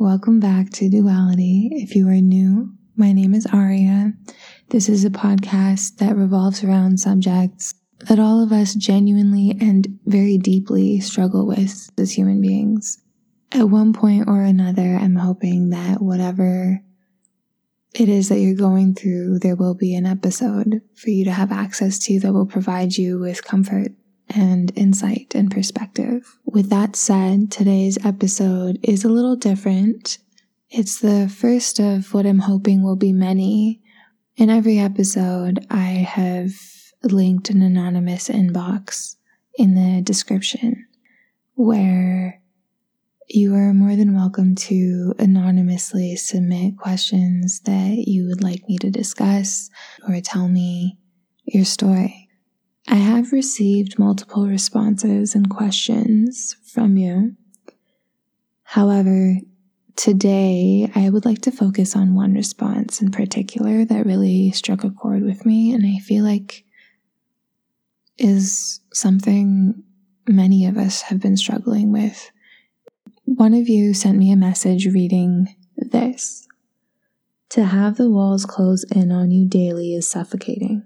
Welcome back to Duality. If you are new, my name is Aria. This is a podcast that revolves around subjects that all of us genuinely and very deeply struggle with as human beings. At one point or another, I'm hoping that whatever it is that you're going through, there will be an episode for you to have access to that will provide you with comfort and insight and perspective. With that said, today's episode is a little different. It's the first of what I'm hoping will be many. In every episode, I have linked an anonymous inbox in the description where you are more than welcome to anonymously submit questions that you would like me to discuss or tell me your story. I have received multiple responses and questions from you. However, today I would like to focus on one response in particular that really struck a chord with me, and I feel like is something many of us have been struggling with. One of you sent me a message reading this To have the walls close in on you daily is suffocating.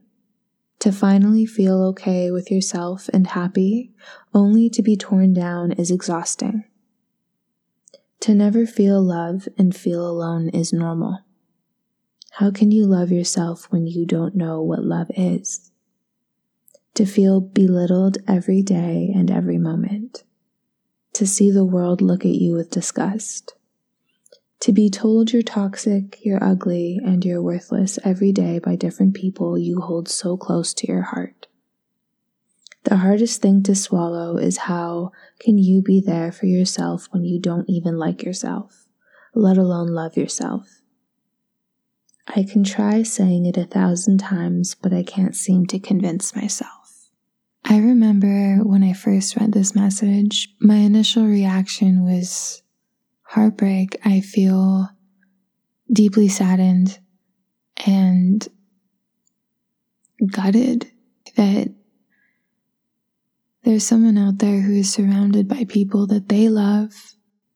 To finally feel okay with yourself and happy, only to be torn down, is exhausting. To never feel love and feel alone is normal. How can you love yourself when you don't know what love is? To feel belittled every day and every moment. To see the world look at you with disgust to be told you're toxic, you're ugly, and you're worthless every day by different people you hold so close to your heart. The hardest thing to swallow is how can you be there for yourself when you don't even like yourself, let alone love yourself? I can try saying it a thousand times, but I can't seem to convince myself. I remember when I first read this message, my initial reaction was heartbreak, I feel deeply saddened and gutted that there's someone out there who is surrounded by people that they love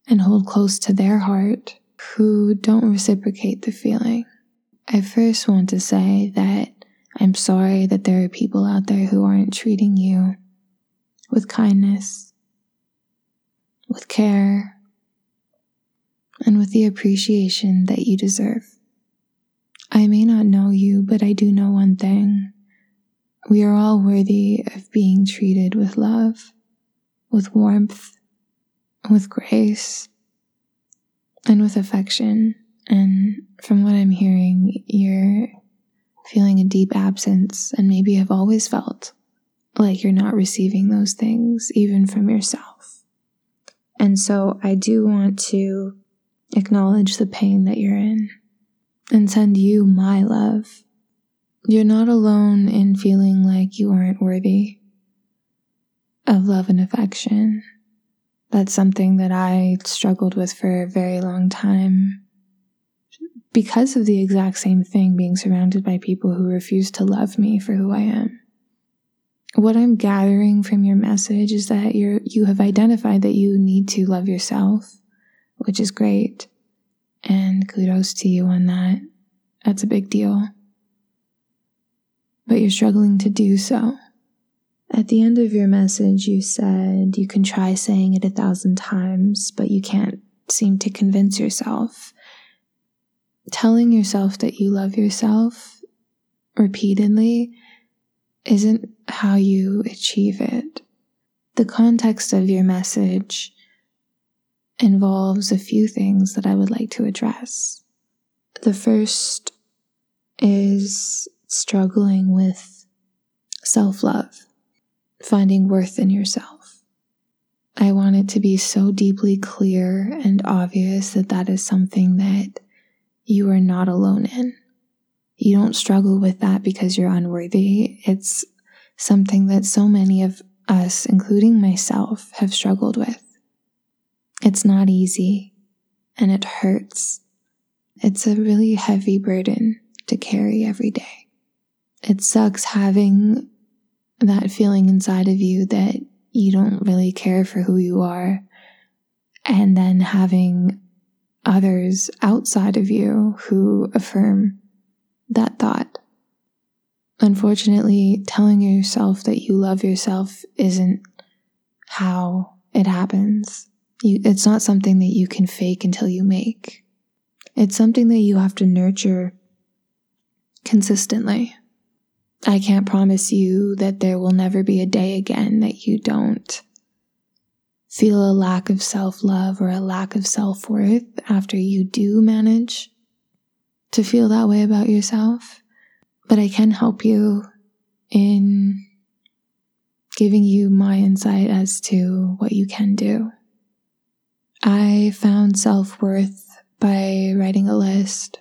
and hold close to their heart who don't reciprocate the feeling. I first want to say that I'm sorry that there are people out there who aren't treating you with kindness, with care, and with the appreciation that you deserve. I may not know you, but I do know one thing. We are all worthy of being treated with love, with warmth, with grace, and with affection. And from what I'm hearing, you're feeling a deep absence and maybe have always felt like you're not receiving those things, even from yourself. And so I do want to acknowledge the pain that you're in, and send you my love. You're not alone in feeling like you aren't worthy of love and affection. That's something that I struggled with for a very long time because of the exact same thing being surrounded by people who refuse to love me for who I am. What I'm gathering from your message is that you're you have identified that you need to love yourself which is great. And kudos to you on that. That's a big deal. But you're struggling to do so. At the end of your message, you said you can try saying it a thousand times, but you can't seem to convince yourself. Telling yourself that you love yourself repeatedly isn't how you achieve it. The context of your message involves a few things that I would like to address. The first is struggling with self love, finding worth in yourself. I want it to be so deeply clear and obvious that that is something that you are not alone in. You don't struggle with that because you're unworthy. It's something that so many of us, including myself, have struggled with. It's not easy and it hurts. It's a really heavy burden to carry every day. It sucks having that feeling inside of you that you don't really care for who you are, and then having others outside of you who affirm that thought. Unfortunately, telling yourself that you love yourself isn't how it happens. You, it's not something that you can fake until you make. It's something that you have to nurture consistently. I can't promise you that there will never be a day again that you don't feel a lack of self love or a lack of self worth after you do manage to feel that way about yourself. But I can help you in giving you my insight as to what you can do. I found self worth by writing a list.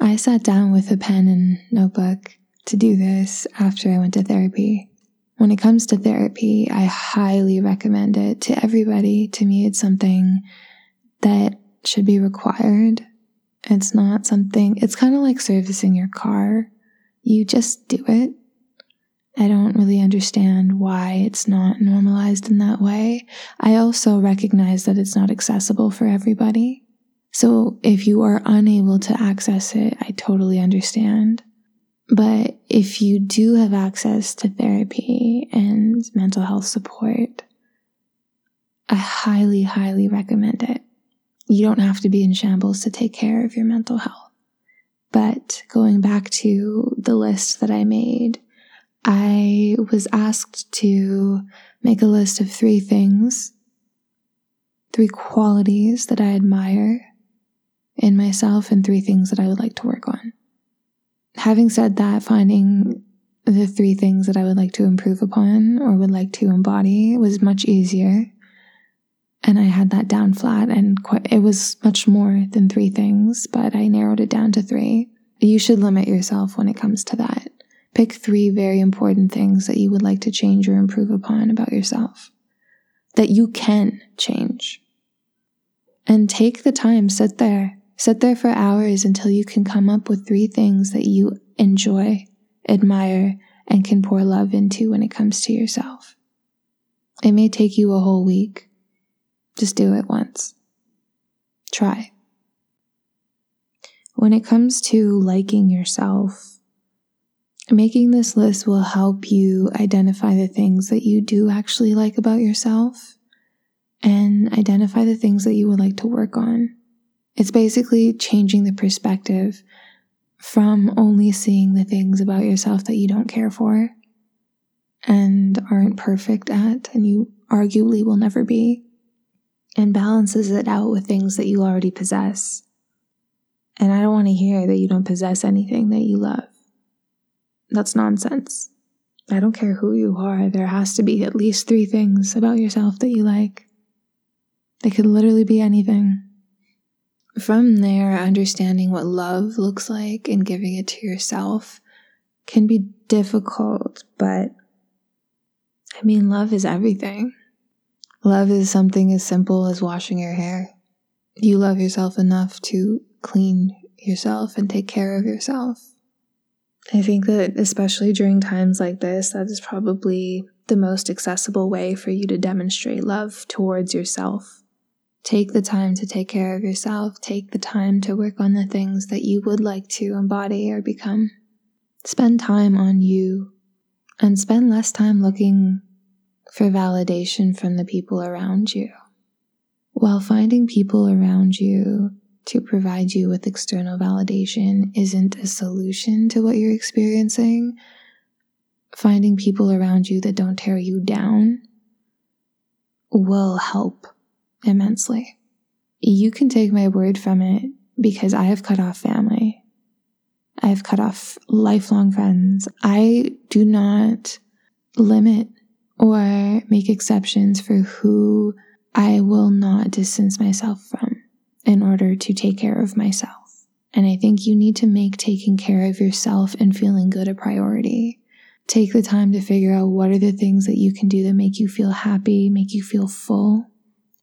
I sat down with a pen and notebook to do this after I went to therapy. When it comes to therapy, I highly recommend it to everybody. To me, it's something that should be required. It's not something, it's kind of like servicing your car. You just do it. I don't really understand why it's not normalized in that way. I also recognize that it's not accessible for everybody. So if you are unable to access it, I totally understand. But if you do have access to therapy and mental health support, I highly, highly recommend it. You don't have to be in shambles to take care of your mental health. But going back to the list that I made, I was asked to make a list of three things, three qualities that I admire in myself, and three things that I would like to work on having said that, finding the three things that I would like to improve upon or would like to embody was much easier. And I had that down flat, and quite, it was much more than three things, but I narrowed it down to three. You should limit yourself when it comes to that. Pick three very important things that you would like to change or improve upon about yourself that you can change. And take the time, sit there, Sit there for hours until you can come up with three things that you enjoy, admire, and can pour love into when it comes to yourself. It may take you a whole week. Just do it once. Try. When it comes to liking yourself, making this list will help you identify the things that you do actually like about yourself and identify the things that you would like to work on. It's basically changing the perspective from only seeing the things about yourself that you don't care for and aren't perfect at, and you arguably will never be, and balances it out with things that you already possess. And I don't want to hear that you don't possess anything that you love. That's nonsense. I don't care who you are, there has to be at least three things about yourself that you like. They could literally be anything. From there, understanding what love looks like and giving it to yourself can be difficult, but I mean, love is everything. Love is something as simple as washing your hair. You love yourself enough to clean yourself and take care of yourself. I think that, especially during times like this, that is probably the most accessible way for you to demonstrate love towards yourself Take the time to take care of yourself. Take the time to work on the things that you would like to embody or become. Spend time on you and spend less time looking for validation from the people around you. While finding people around you to provide you with external validation isn't a solution to what you're experiencing, finding people around you that don't tear you down will help immensely. You can take my word from it because I have cut off family. I have cut off lifelong friends. I do not limit or make exceptions for who I will not distance myself from in order to take care of myself. And I think you need to make taking care of yourself and feeling good a priority. Take the time to figure out what are the things that you can do that make you feel happy, make you feel full,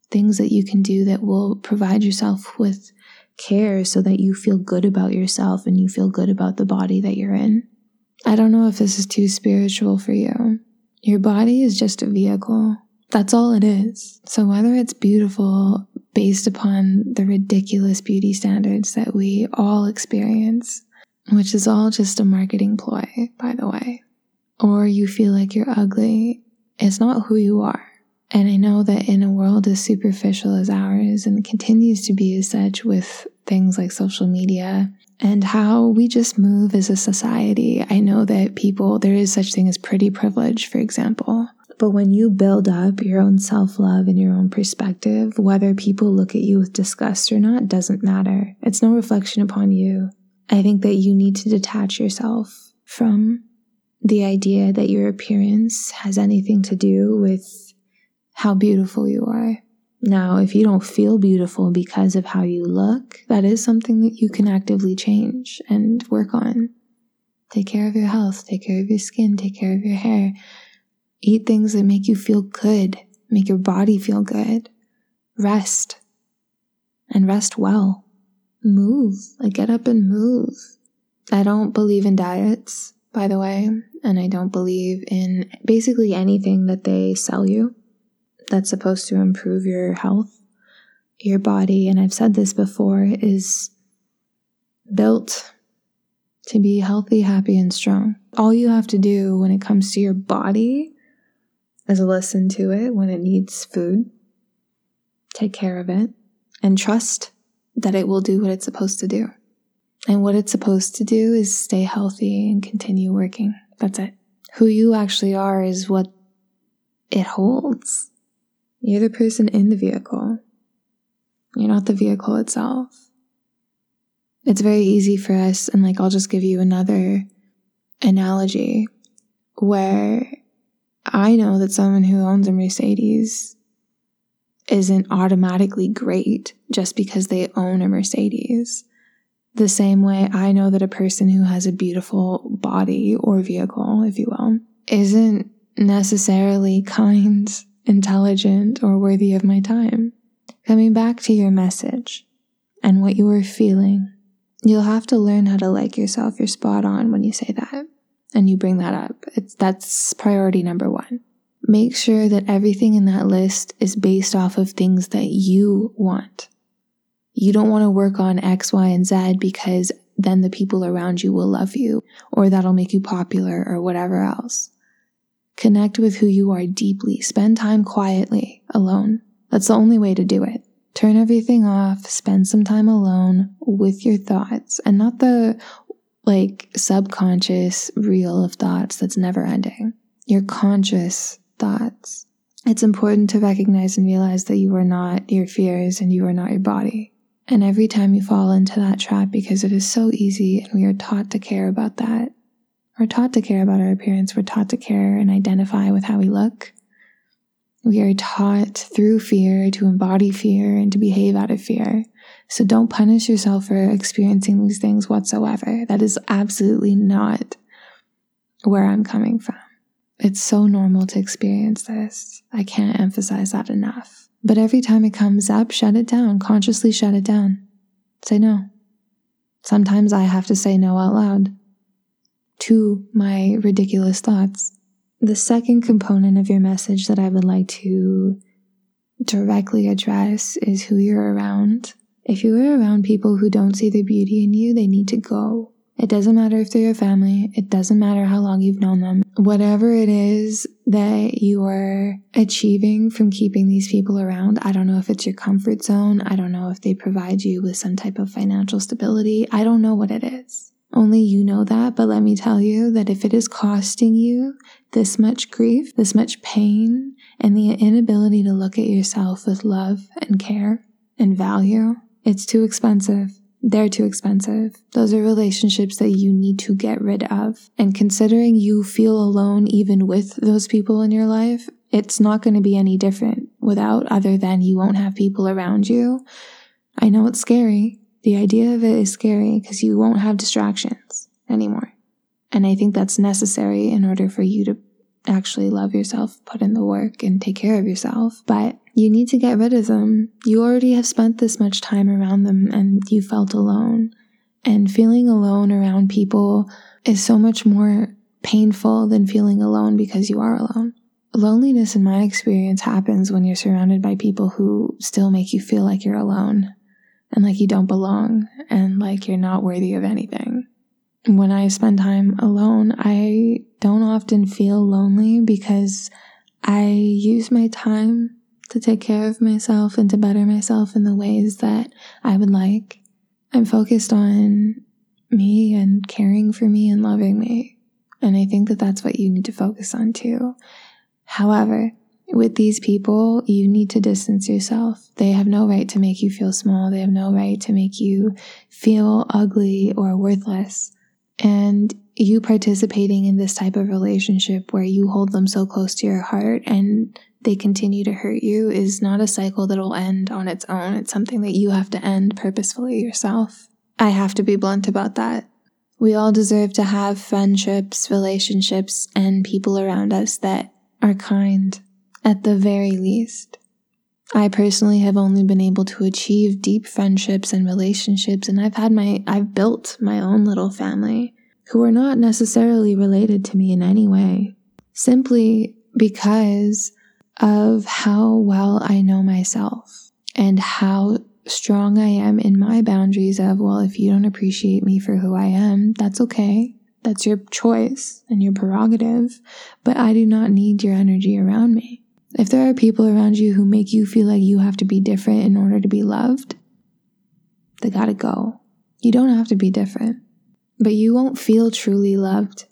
things that you can do that will provide yourself with care so that you feel good about yourself and you feel good about the body that you're in. I don't know if this is too spiritual for you. Your body is just a vehicle. That's all it is. So whether it's beautiful, based upon the ridiculous beauty standards that we all experience, which is all just a marketing ploy, by the way. Or you feel like you're ugly. It's not who you are. And I know that in a world as superficial as ours and continues to be as such with things like social media and how we just move as a society, I know that people, there is such thing as pretty privilege, for example. But when you build up your own self love and your own perspective, whether people look at you with disgust or not doesn't matter. It's no reflection upon you. I think that you need to detach yourself from the idea that your appearance has anything to do with how beautiful you are. Now, if you don't feel beautiful because of how you look, that is something that you can actively change and work on. Take care of your health, take care of your skin, take care of your hair. Eat things that make you feel good, make your body feel good. Rest and rest well. Move, like get up and move. I don't believe in diets, by the way, and I don't believe in basically anything that they sell you that's supposed to improve your health, your body, and I've said this before, is built to be healthy, happy, and strong. All you have to do when it comes to your body is listen to it when it needs food, take care of it, and trust that it will do what it's supposed to do. And what it's supposed to do is stay healthy and continue working. That's it. Who you actually are is what it holds. You're the person in the vehicle. You're not the vehicle itself. It's very easy for us, and like I'll just give you another analogy where I know that someone who owns a Mercedes isn't automatically great just because they own a Mercedes. The same way I know that a person who has a beautiful body or vehicle, if you will, isn't necessarily kind intelligent, or worthy of my time. Coming back to your message and what you were feeling, you'll have to learn how to like yourself. You're spot on when you say that and you bring that up. It's, that's priority number one. Make sure that everything in that list is based off of things that you want. You don't want to work on X, Y, and Z because then the people around you will love you or that'll make you popular or whatever else. Connect with who you are deeply. Spend time quietly, alone. That's the only way to do it. Turn everything off, spend some time alone with your thoughts and not the like subconscious reel of thoughts that's never ending. Your conscious thoughts. It's important to recognize and realize that you are not your fears and you are not your body. And every time you fall into that trap, because it is so easy and we are taught to care about that, we're taught to care about our appearance. We're taught to care and identify with how we look. We are taught through fear to embody fear and to behave out of fear. So don't punish yourself for experiencing these things whatsoever. That is absolutely not where I'm coming from. It's so normal to experience this. I can't emphasize that enough. But every time it comes up, shut it down. Consciously shut it down. Say no. Sometimes I have to say no out loud to my ridiculous thoughts. The second component of your message that I would like to directly address is who you're around. If you are around people who don't see the beauty in you, they need to go. It doesn't matter if they're your family. It doesn't matter how long you've known them. Whatever it is that you are achieving from keeping these people around, I don't know if it's your comfort zone. I don't know if they provide you with some type of financial stability. I don't know what it is. Only you know that, but let me tell you that if it is costing you this much grief, this much pain, and the inability to look at yourself with love and care and value, it's too expensive. They're too expensive. Those are relationships that you need to get rid of. And considering you feel alone even with those people in your life, it's not going to be any different without other than you won't have people around you. I know it's scary, the idea of it is scary because you won't have distractions anymore. And I think that's necessary in order for you to actually love yourself, put in the work, and take care of yourself. But you need to get rid of them. You already have spent this much time around them and you felt alone. And feeling alone around people is so much more painful than feeling alone because you are alone. loneliness, in my experience, happens when you're surrounded by people who still make you feel like you're alone and like you don't belong and like you're not worthy of anything. When I spend time alone, I don't often feel lonely because I use my time to take care of myself and to better myself in the ways that I would like. I'm focused on me and caring for me and loving me. And I think that that's what you need to focus on too. However, with these people, you need to distance yourself. They have no right to make you feel small. They have no right to make you feel ugly or worthless. And you participating in this type of relationship where you hold them so close to your heart and they continue to hurt you is not a cycle that will end on its own. It's something that you have to end purposefully yourself. I have to be blunt about that. We all deserve to have friendships, relationships, and people around us that are kind, at the very least. I personally have only been able to achieve deep friendships and relationships, and I've had my, I've built my own little family who are not necessarily related to me in any way, simply because of how well I know myself and how strong I am in my boundaries of, well, if you don't appreciate me for who I am, that's okay. That's your choice and your prerogative, but I do not need your energy around me. If there are people around you who make you feel like you have to be different in order to be loved, they gotta go. You don't have to be different, but you won't feel truly loved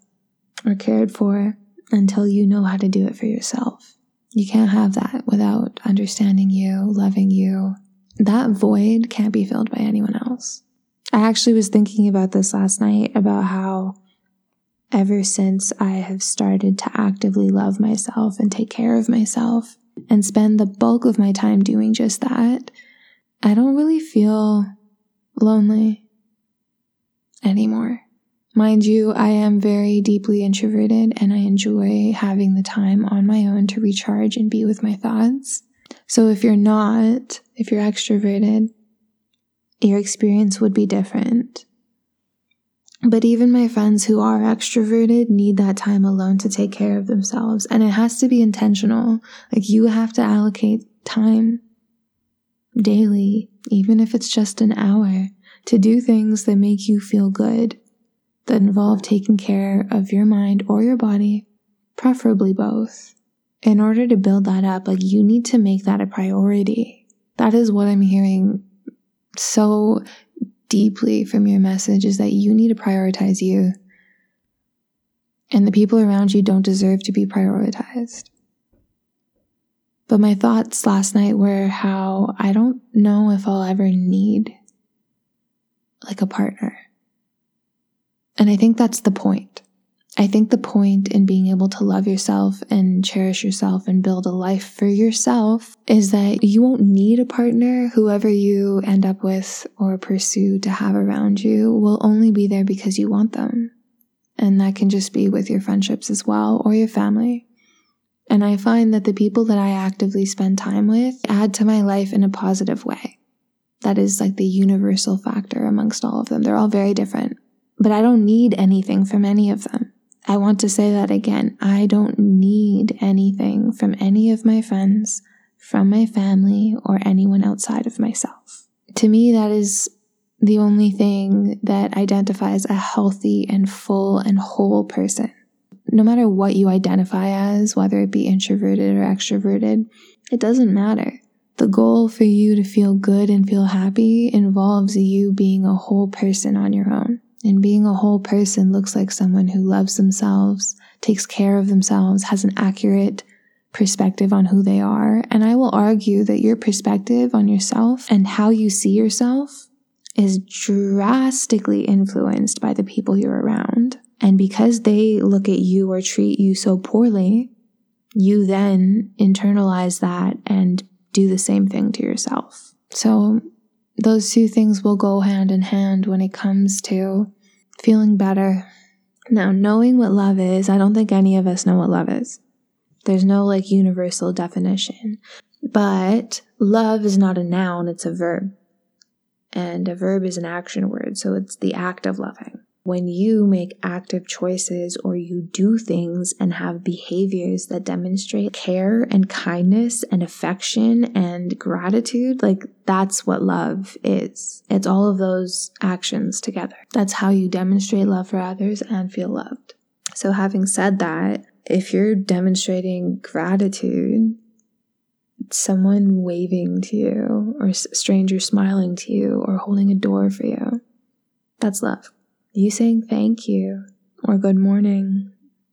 or cared for until you know how to do it for yourself. You can't have that without understanding you, loving you. That void can't be filled by anyone else. I actually was thinking about this last night about how ever since I have started to actively love myself and take care of myself and spend the bulk of my time doing just that, I don't really feel lonely anymore. Mind you, I am very deeply introverted and I enjoy having the time on my own to recharge and be with my thoughts. So if you're not, if you're extroverted, your experience would be different. But even my friends who are extroverted need that time alone to take care of themselves. And it has to be intentional. Like you have to allocate time daily, even if it's just an hour, to do things that make you feel good, that involve taking care of your mind or your body, preferably both. In order to build that up, like you need to make that a priority. That is what I'm hearing so deeply from your message is that you need to prioritize you. And the people around you don't deserve to be prioritized. But my thoughts last night were how I don't know if I'll ever need like a partner. And I think that's the point. I think the point in being able to love yourself and cherish yourself and build a life for yourself is that you won't need a partner. Whoever you end up with or pursue to have around you will only be there because you want them. And that can just be with your friendships as well or your family. And I find that the people that I actively spend time with add to my life in a positive way. That is like the universal factor amongst all of them. They're all very different, but I don't need anything from any of them. I want to say that again. I don't need anything from any of my friends, from my family, or anyone outside of myself. To me, that is the only thing that identifies a healthy and full and whole person. No matter what you identify as, whether it be introverted or extroverted, it doesn't matter. The goal for you to feel good and feel happy involves you being a whole person on your own. And being a whole person looks like someone who loves themselves, takes care of themselves, has an accurate perspective on who they are. And I will argue that your perspective on yourself and how you see yourself is drastically influenced by the people you're around. And because they look at you or treat you so poorly, you then internalize that and do the same thing to yourself. So those two things will go hand in hand when it comes to feeling better. Now, knowing what love is, I don't think any of us know what love is. There's no like universal definition. But love is not a noun, it's a verb. And a verb is an action word, so it's the act of loving. When you make active choices or you do things and have behaviors that demonstrate care and kindness and affection and gratitude, like that's what love is. It's all of those actions together. That's how you demonstrate love for others and feel loved. So, having said that, if you're demonstrating gratitude, someone waving to you, or a stranger smiling to you, or holding a door for you, that's love. You saying thank you or good morning,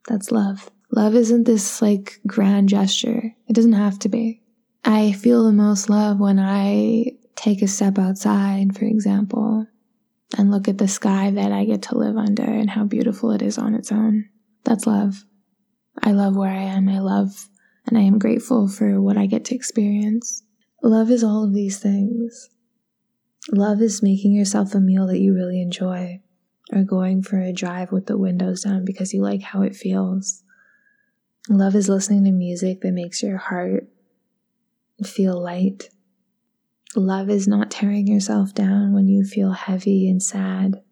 that's love. Love isn't this like grand gesture. It doesn't have to be. I feel the most love when I take a step outside, for example, and look at the sky that I get to live under and how beautiful it is on its own. That's love. I love where I am. I love and I am grateful for what I get to experience. Love is all of these things. Love is making yourself a meal that you really enjoy or going for a drive with the windows down because you like how it feels. Love is listening to music that makes your heart feel light. Love is not tearing yourself down when you feel heavy and sad.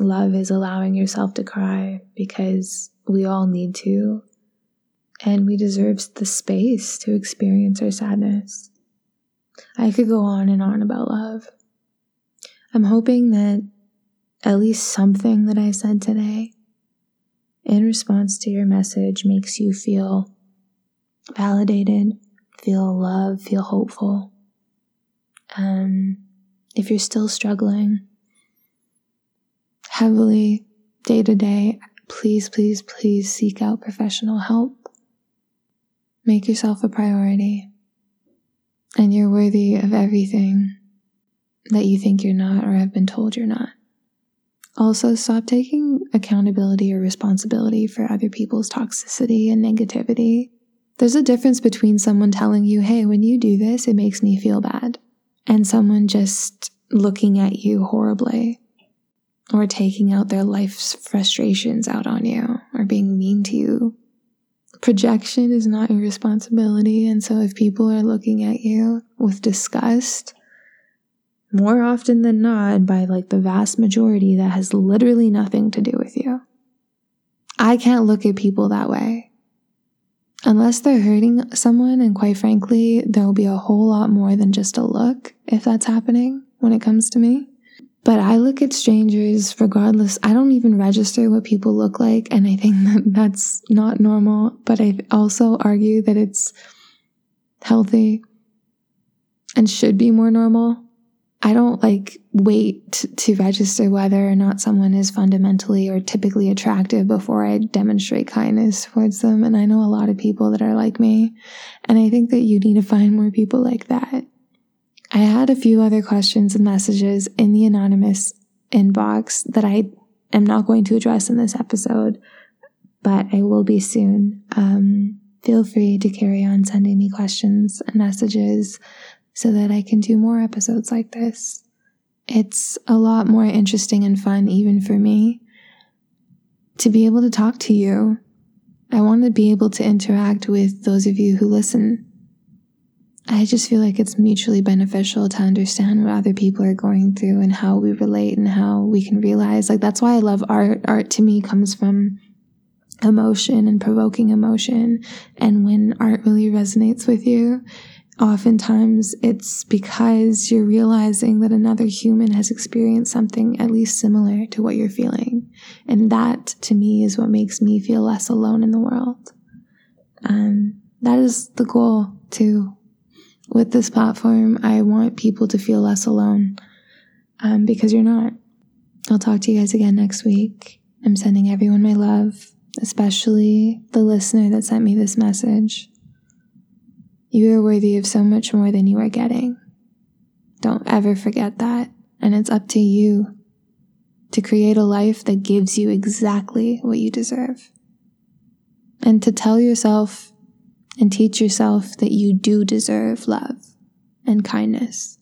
Love is allowing yourself to cry because we all need to, and we deserve the space to experience our sadness. I could go on and on about love. I'm hoping that at least something that I said today in response to your message makes you feel validated, feel love, feel hopeful. Um, if you're still struggling heavily day to day, please, please, please seek out professional help. Make yourself a priority. And you're worthy of everything that you think you're not or have been told you're not. Also, stop taking accountability or responsibility for other people's toxicity and negativity. There's a difference between someone telling you, hey, when you do this, it makes me feel bad, and someone just looking at you horribly or taking out their life's frustrations out on you or being mean to you. Projection is not your responsibility. And so if people are looking at you with disgust, more often than not, by like the vast majority, that has literally nothing to do with you. I can't look at people that way. Unless they're hurting someone, and quite frankly, there will be a whole lot more than just a look if that's happening when it comes to me. But I look at strangers regardless. I don't even register what people look like, and I think that that's not normal. But I also argue that it's healthy and should be more normal. I don't like wait to register whether or not someone is fundamentally or typically attractive before I demonstrate kindness towards them. And I know a lot of people that are like me. And I think that you need to find more people like that. I had a few other questions and messages in the anonymous inbox that I am not going to address in this episode, but I will be soon. Um, feel free to carry on sending me questions and messages so that I can do more episodes like this. It's a lot more interesting and fun, even for me, to be able to talk to you. I want to be able to interact with those of you who listen. I just feel like it's mutually beneficial to understand what other people are going through and how we relate and how we can realize. Like, that's why I love art. Art to me comes from emotion and provoking emotion. And when art really resonates with you, Oftentimes, it's because you're realizing that another human has experienced something at least similar to what you're feeling. And that, to me, is what makes me feel less alone in the world. Um, that is the goal, too. With this platform, I want people to feel less alone um, because you're not. I'll talk to you guys again next week. I'm sending everyone my love, especially the listener that sent me this message. You are worthy of so much more than you are getting. Don't ever forget that. And it's up to you to create a life that gives you exactly what you deserve. And to tell yourself and teach yourself that you do deserve love and kindness